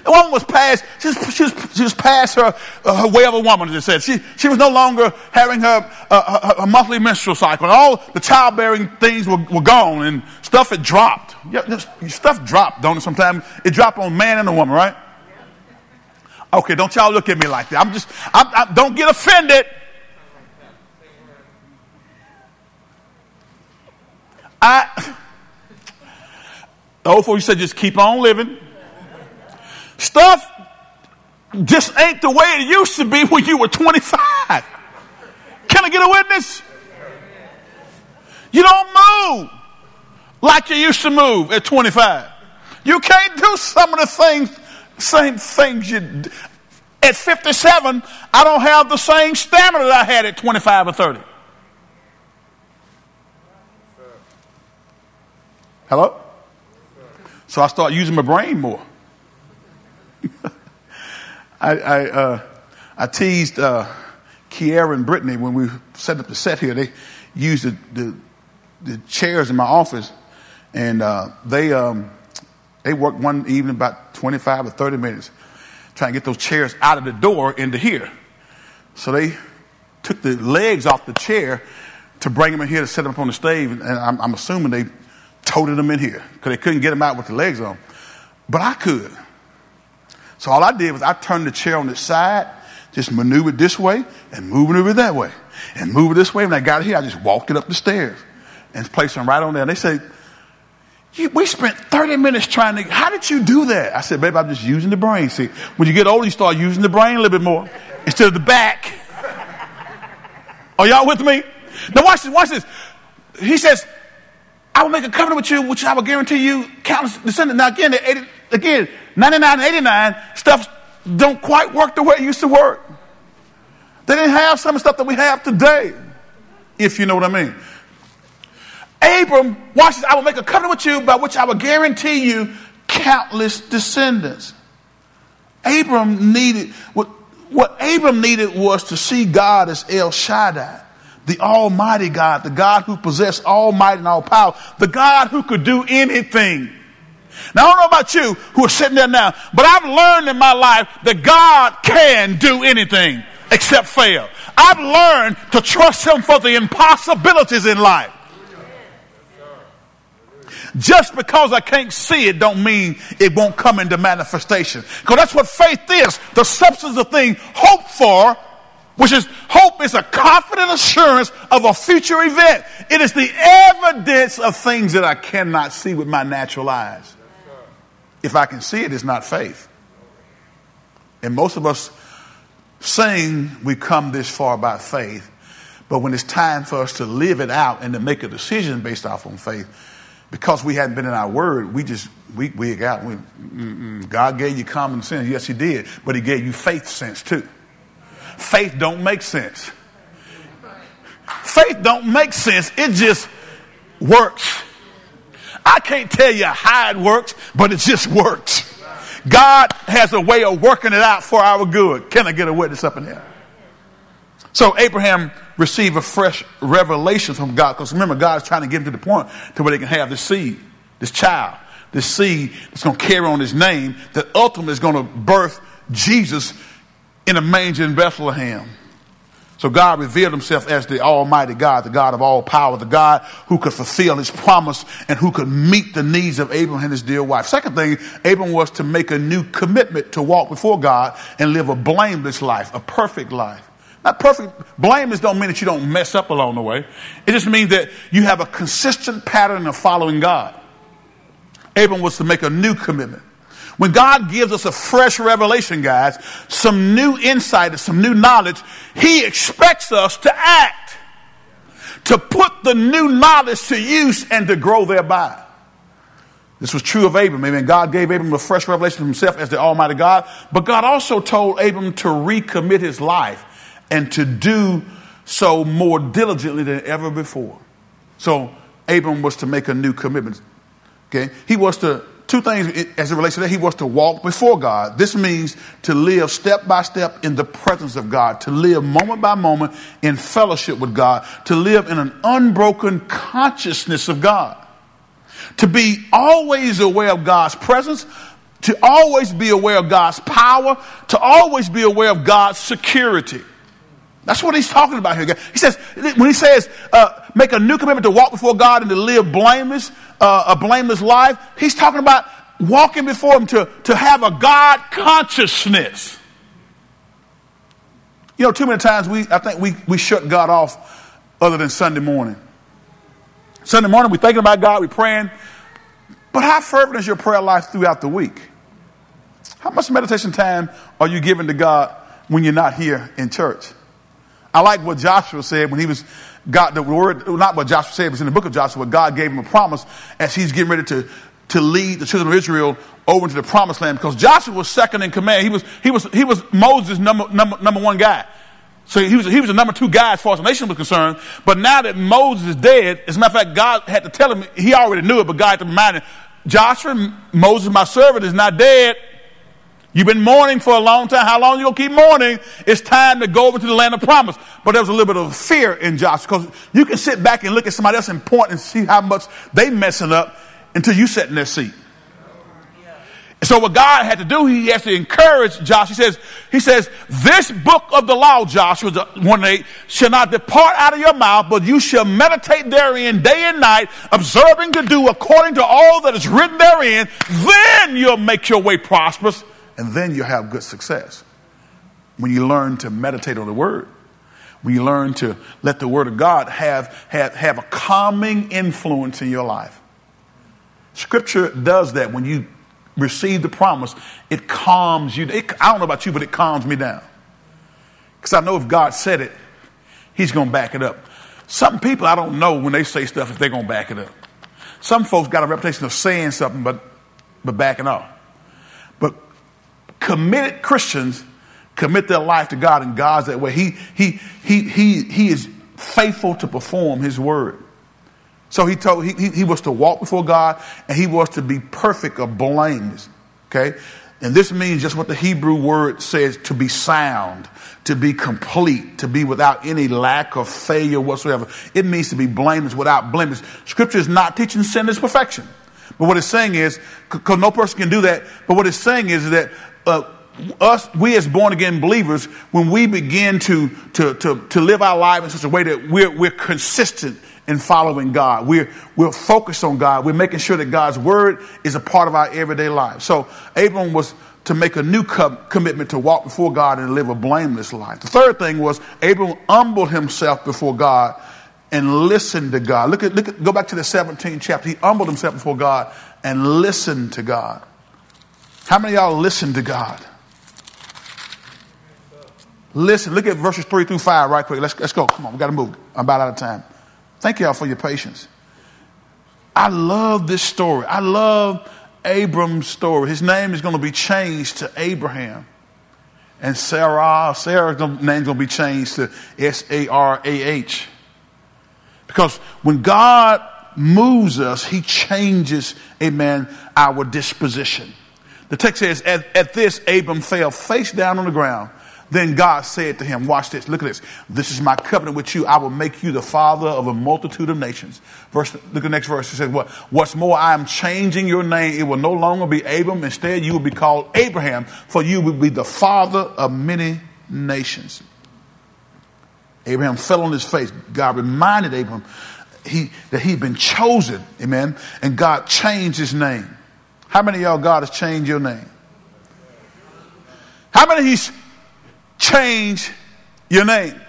The woman was past, she was, she was, she was past her, uh, her way of a woman, as it said. She, she was no longer having her, uh, her, her, monthly menstrual cycle. And all the childbearing things were, were gone and stuff had dropped. Yeah, stuff dropped, don't it, sometimes? It dropped on man and a woman, right? Okay, don't y'all look at me like that. I'm just, I'm, I, don't get offended. I, the old folks said just keep on living. Stuff just ain't the way it used to be when you were 25. Can I get a witness? You don't move like you used to move at 25. You can't do some of the things same things you at 57, I don't have the same stamina that I had at 25 or 30. Hello? So I start using my brain more. I, I, uh, I, teased uh, Kiera and Brittany when we set up the set here. They used the, the, the chairs in my office, and uh, they um, they worked one evening about 25 or 30 minutes trying to get those chairs out of the door into here. So they took the legs off the chair to bring them in here to set them up on the stage. And I'm, I'm assuming they toted them in here because they couldn't get them out with the legs on. But I could. So all I did was I turned the chair on its side, just maneuvered this way and maneuvered that way. And it this way. When I got here, I just walked it up the stairs and placed them right on there. And they said, we spent 30 minutes trying to, how did you do that? I said, babe, I'm just using the brain. See, when you get older, you start using the brain a little bit more instead of the back. Are y'all with me? Now watch this, watch this. He says, I will make a covenant with you, which I will guarantee you countless descendants. Now again, 80, again, 99 and 89, stuff don't quite work the way it used to work. They didn't have some of the stuff that we have today, if you know what I mean. Abram, watch this, I will make a covenant with you by which I will guarantee you countless descendants. Abram needed, what, what Abram needed was to see God as El Shaddai, the Almighty God, the God who possessed all might and all power, the God who could do anything. Now, I don't know about you who are sitting there now, but I've learned in my life that God can do anything except fail. I've learned to trust Him for the impossibilities in life. Just because I can't see it don't mean it won't come into manifestation. Because that's what faith is. The substance of thing hoped for, which is hope is a confident assurance of a future event. It is the evidence of things that I cannot see with my natural eyes. If I can see it, it's not faith. And most of us saying we come this far by faith, but when it's time for us to live it out and to make a decision based off on faith, because we hadn't been in our word, we just, we, we got, we, God gave you common sense. Yes, he did. But he gave you faith sense too. Faith don't make sense. Faith don't make sense. It just works. I can't tell you how it works, but it just works. God has a way of working it out for our good. Can I get a witness up in here? So Abraham received a fresh revelation from God. Because remember, God is trying to get him to the point to where they can have this seed, this child, this seed that's going to carry on his name that ultimately is going to birth Jesus in a manger in Bethlehem. So God revealed himself as the Almighty God, the God of all power, the God who could fulfill his promise and who could meet the needs of Abraham and his dear wife. Second thing, Abraham was to make a new commitment to walk before God and live a blameless life, a perfect life. Not perfect. Blameless don't mean that you don't mess up along the way. It just means that you have a consistent pattern of following God. Abram was to make a new commitment. When God gives us a fresh revelation, guys, some new insight, some new knowledge, He expects us to act, to put the new knowledge to use and to grow thereby. This was true of Abram. Amen. God gave Abram a fresh revelation of himself as the Almighty God, but God also told Abram to recommit his life and to do so more diligently than ever before. So Abram was to make a new commitment. Okay? He was to, two things as it relates to that. He was to walk before God. This means to live step by step in the presence of God, to live moment by moment in fellowship with God, to live in an unbroken consciousness of God, to be always aware of God's presence, to always be aware of God's power, to always be aware of God's security. That's what he's talking about here. He says, when he says, uh, make a new commitment to walk before God and to live blameless, uh, a blameless life, he's talking about walking before him to, to have a God consciousness. You know, too many times we, I think we, we shut God off other than Sunday morning. Sunday morning, we're thinking about God, we're praying. But how fervent is your prayer life throughout the week? How much meditation time are you giving to God when you're not here in church? I like what Joshua said when he was got the word, not what Joshua said, was in the book of Joshua, God gave him a promise as he's getting ready to, to lead the children of Israel over into the promised land because Joshua was second in command. He was, he was, he was Moses' number, number, number one guy. So he was, he was the number two guy as far as the nation was concerned. But now that Moses is dead, as a matter of fact, God had to tell him, he already knew it, but God had to remind him, Joshua, Moses, my servant, is not dead. You've been mourning for a long time. How long you gonna keep mourning? It's time to go over to the land of promise. But there was a little bit of fear in Joshua because you can sit back and look at somebody else and point and see how much they messing up until you sit in their seat. So what God had to do, he has to encourage Joshua. He says, he says, this book of the law, Joshua 1 8, shall not depart out of your mouth, but you shall meditate therein day and night, observing to do according to all that is written therein. Then you'll make your way prosperous, and then you'll have good success. When you learn to meditate on the word, when you learn to let the word of God have, have, have a calming influence in your life. Scripture does that when you receive the promise, it calms you. It, I don't know about you, but it calms me down. Because I know if God said it, He's going to back it up. Some people, I don't know when they say stuff if they're going to back it up. Some folks got a reputation of saying something, but, but backing off. Committed Christians commit their life to God, and God's that way. He, he, he, he, he is faithful to perform His word. So he told he, he, he was to walk before God and he was to be perfect or blameless. Okay? And this means just what the Hebrew word says to be sound, to be complete, to be without any lack of failure whatsoever. It means to be blameless without blemish. Scripture is not teaching sinless perfection. But what it's saying is, because no person can do that, but what it's saying is that uh, us, we as born again believers, when we begin to, to, to, to live our life in such a way that we're, we're consistent in following God. We're, we're focused on God. We're making sure that God's word is a part of our everyday life. So Abram was to make a new co- commitment to walk before God and live a blameless life. The third thing was Abram humbled himself before God and listened to God. Look at, look at, go back to the 17th chapter. He humbled himself before God and listened to God. How many y'all listen to God? Listen, look at verses 3 through 5 right quick. Let's, let's go. Come on, we got to move. I'm about out of time. Thank y'all for your patience. I love this story. I love Abram's story. His name is going to be changed to Abraham. And Sarah, Sarah's name's going to be changed to S A R A H. Because when God moves us, He changes, amen, our disposition. The text says, at, at this, Abram fell face down on the ground then God said to him, Watch this, look at this. This is my covenant with you. I will make you the father of a multitude of nations. Verse, look at the next verse. He says, What? What's more, I am changing your name. It will no longer be Abram. Instead, you will be called Abraham, for you will be the father of many nations. Abraham fell on his face. God reminded Abraham he, that he'd been chosen. Amen. And God changed his name. How many of y'all God has changed your name? How many of he's change your name.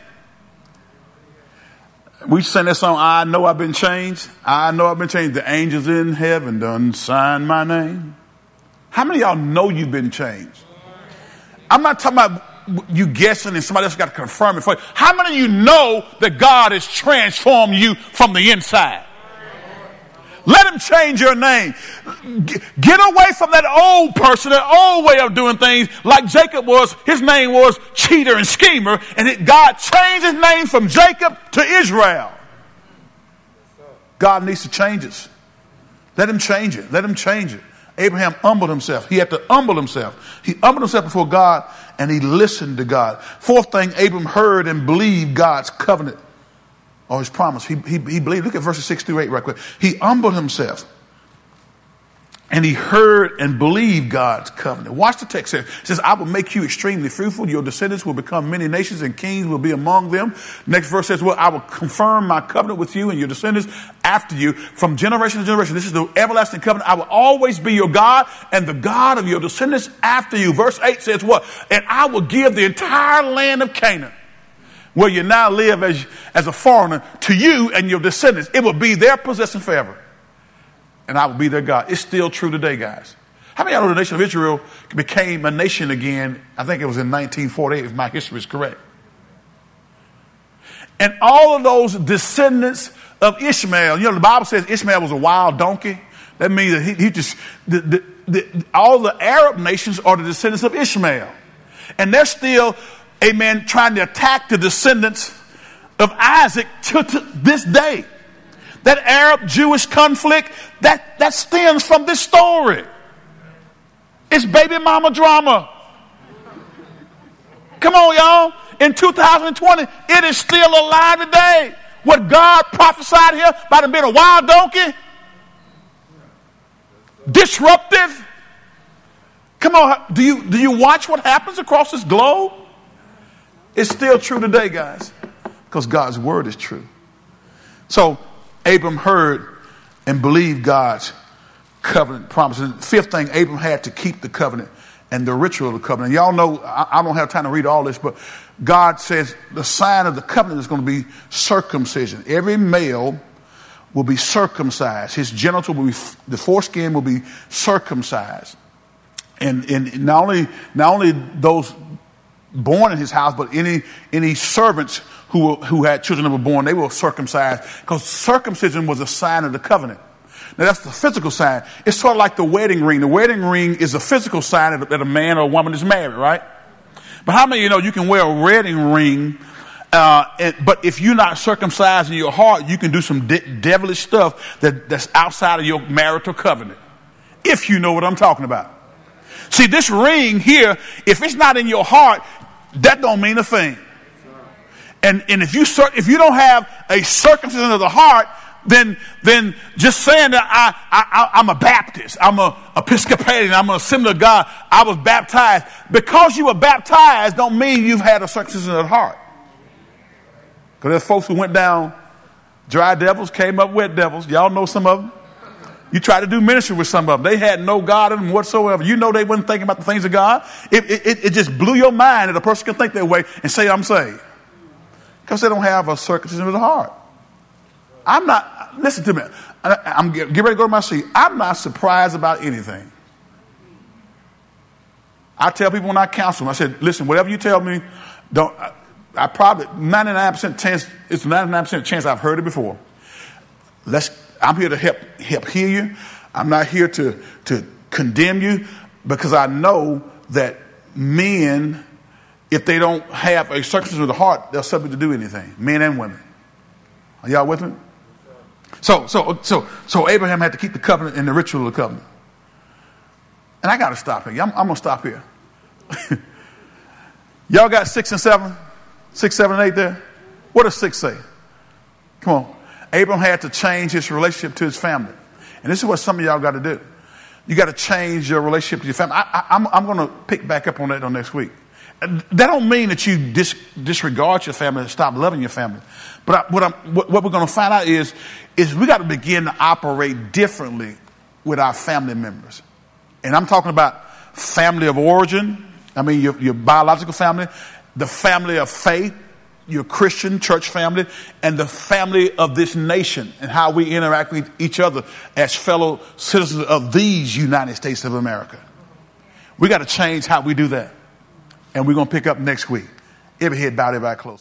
We sing that song, I know I've been changed. I know I've been changed. The angels in heaven done sign my name. How many of y'all know you've been changed? I'm not talking about you guessing and somebody else got to confirm it for you. How many of you know that God has transformed you from the inside? Let him change your name. Get away from that old person, that old way of doing things, like Jacob was. His name was cheater and schemer, and it, God changed his name from Jacob to Israel. God needs to change us. Let him change it. Let him change it. Abraham humbled himself. He had to humble himself. He humbled himself before God and he listened to God. Fourth thing, Abram heard and believed God's covenant or his promise. He, he, he believed. Look at verses 6 through 8 right quick. He humbled himself. and he heard and believed God's covenant. Watch the text here. It says, I will make you extremely fruitful. Your descendants will become many nations and kings will be among them. Next verse says, well, I will confirm my covenant with you and your descendants after you from generation to generation. This is the everlasting covenant. I will always be your God and the God of your descendants after you. Verse 8 says what? And I will give the entire land of Canaan where you now live as, as a foreigner to you and your descendants. It will be their possession forever and I will be their God. It's still true today, guys. How many of you know the nation of Israel became a nation again? I think it was in 1948, if my history is correct. And all of those descendants of Ishmael, you know, the Bible says Ishmael was a wild donkey. That means that he, he just, the, the, the, all the Arab nations are the descendants of Ishmael. And they're still, amen, trying to attack the descendants of Isaac to, to this day. That Arab Jewish conflict, that, that stems from this story. It's baby mama drama. Come on, y'all. In 2020, it is still alive today. What God prophesied here about him being a wild donkey, disruptive. Come on, do you, do you watch what happens across this globe? It's still true today, guys, because God's word is true. So Abram heard and believed God's covenant promises. Fifth thing, Abram had to keep the covenant and the ritual of the covenant. Y'all know, I, I don't have time to read all this, but God says the sign of the covenant is going to be circumcision. Every male will be circumcised. His genital will be, the foreskin will be circumcised. And, and not only, not only those born in his house, but any, any servants who, who had children that were born, they were circumcised because circumcision was a sign of the covenant. Now that's the physical sign. It's sort of like the wedding ring. The wedding ring is a physical sign that a man or a woman is married, right? But how many of you know you can wear a wedding ring, uh, and, but if you're not circumcised in your heart, you can do some de- devilish stuff that, that's outside of your marital covenant. If you know what I'm talking about. See, this ring here, if it's not in your heart, that don't mean a thing. And, and if you if you don't have a circumcision of the heart, then then just saying that I, I I'm a Baptist, I'm a Episcopalian, I'm a assembly of God, I was baptized. Because you were baptized, don't mean you've had a circumcision of the heart. Because there's folks who went down dry devils, came up wet devils. Y'all know some of them. You try to do ministry with some of them. They had no God in them whatsoever. You know they wasn't thinking about the things of God. It, it, it just blew your mind that a person can think that way and say, I'm saved. Because they don't have a circumcision of the heart. I'm not, listen to me. I'm get ready to go to my seat. I'm not surprised about anything. I tell people when I counsel them, I said, listen, whatever you tell me, don't, I, I probably, 99% chance, it's 99% chance I've heard it before. Let's I'm here to help help heal you. I'm not here to to condemn you because I know that men, if they don't have a circumcision of the heart, they're subject to do anything. Men and women. Are y'all with me? So so so so Abraham had to keep the covenant and the ritual of the covenant. And I got to stop here. I'm, I'm gonna stop here. y'all got six and seven, six, seven, and eight there. What does six say? Come on. Abram had to change his relationship to his family. And this is what some of y'all got to do. You got to change your relationship to your family. I, am I'm, I'm going to pick back up on that on next week. That don't mean that you dis, disregard your family and stop loving your family. But I, what, what, what, we're going to find out is, is we got to begin to operate differently with our family members. And I'm talking about family of origin. I mean, your, your biological family, the family of faith, your Christian church family and the family of this nation and how we interact with each other as fellow citizens of these United States of America. We got to change how we do that. And we're going to pick up next week. Every head bowed, everybody close.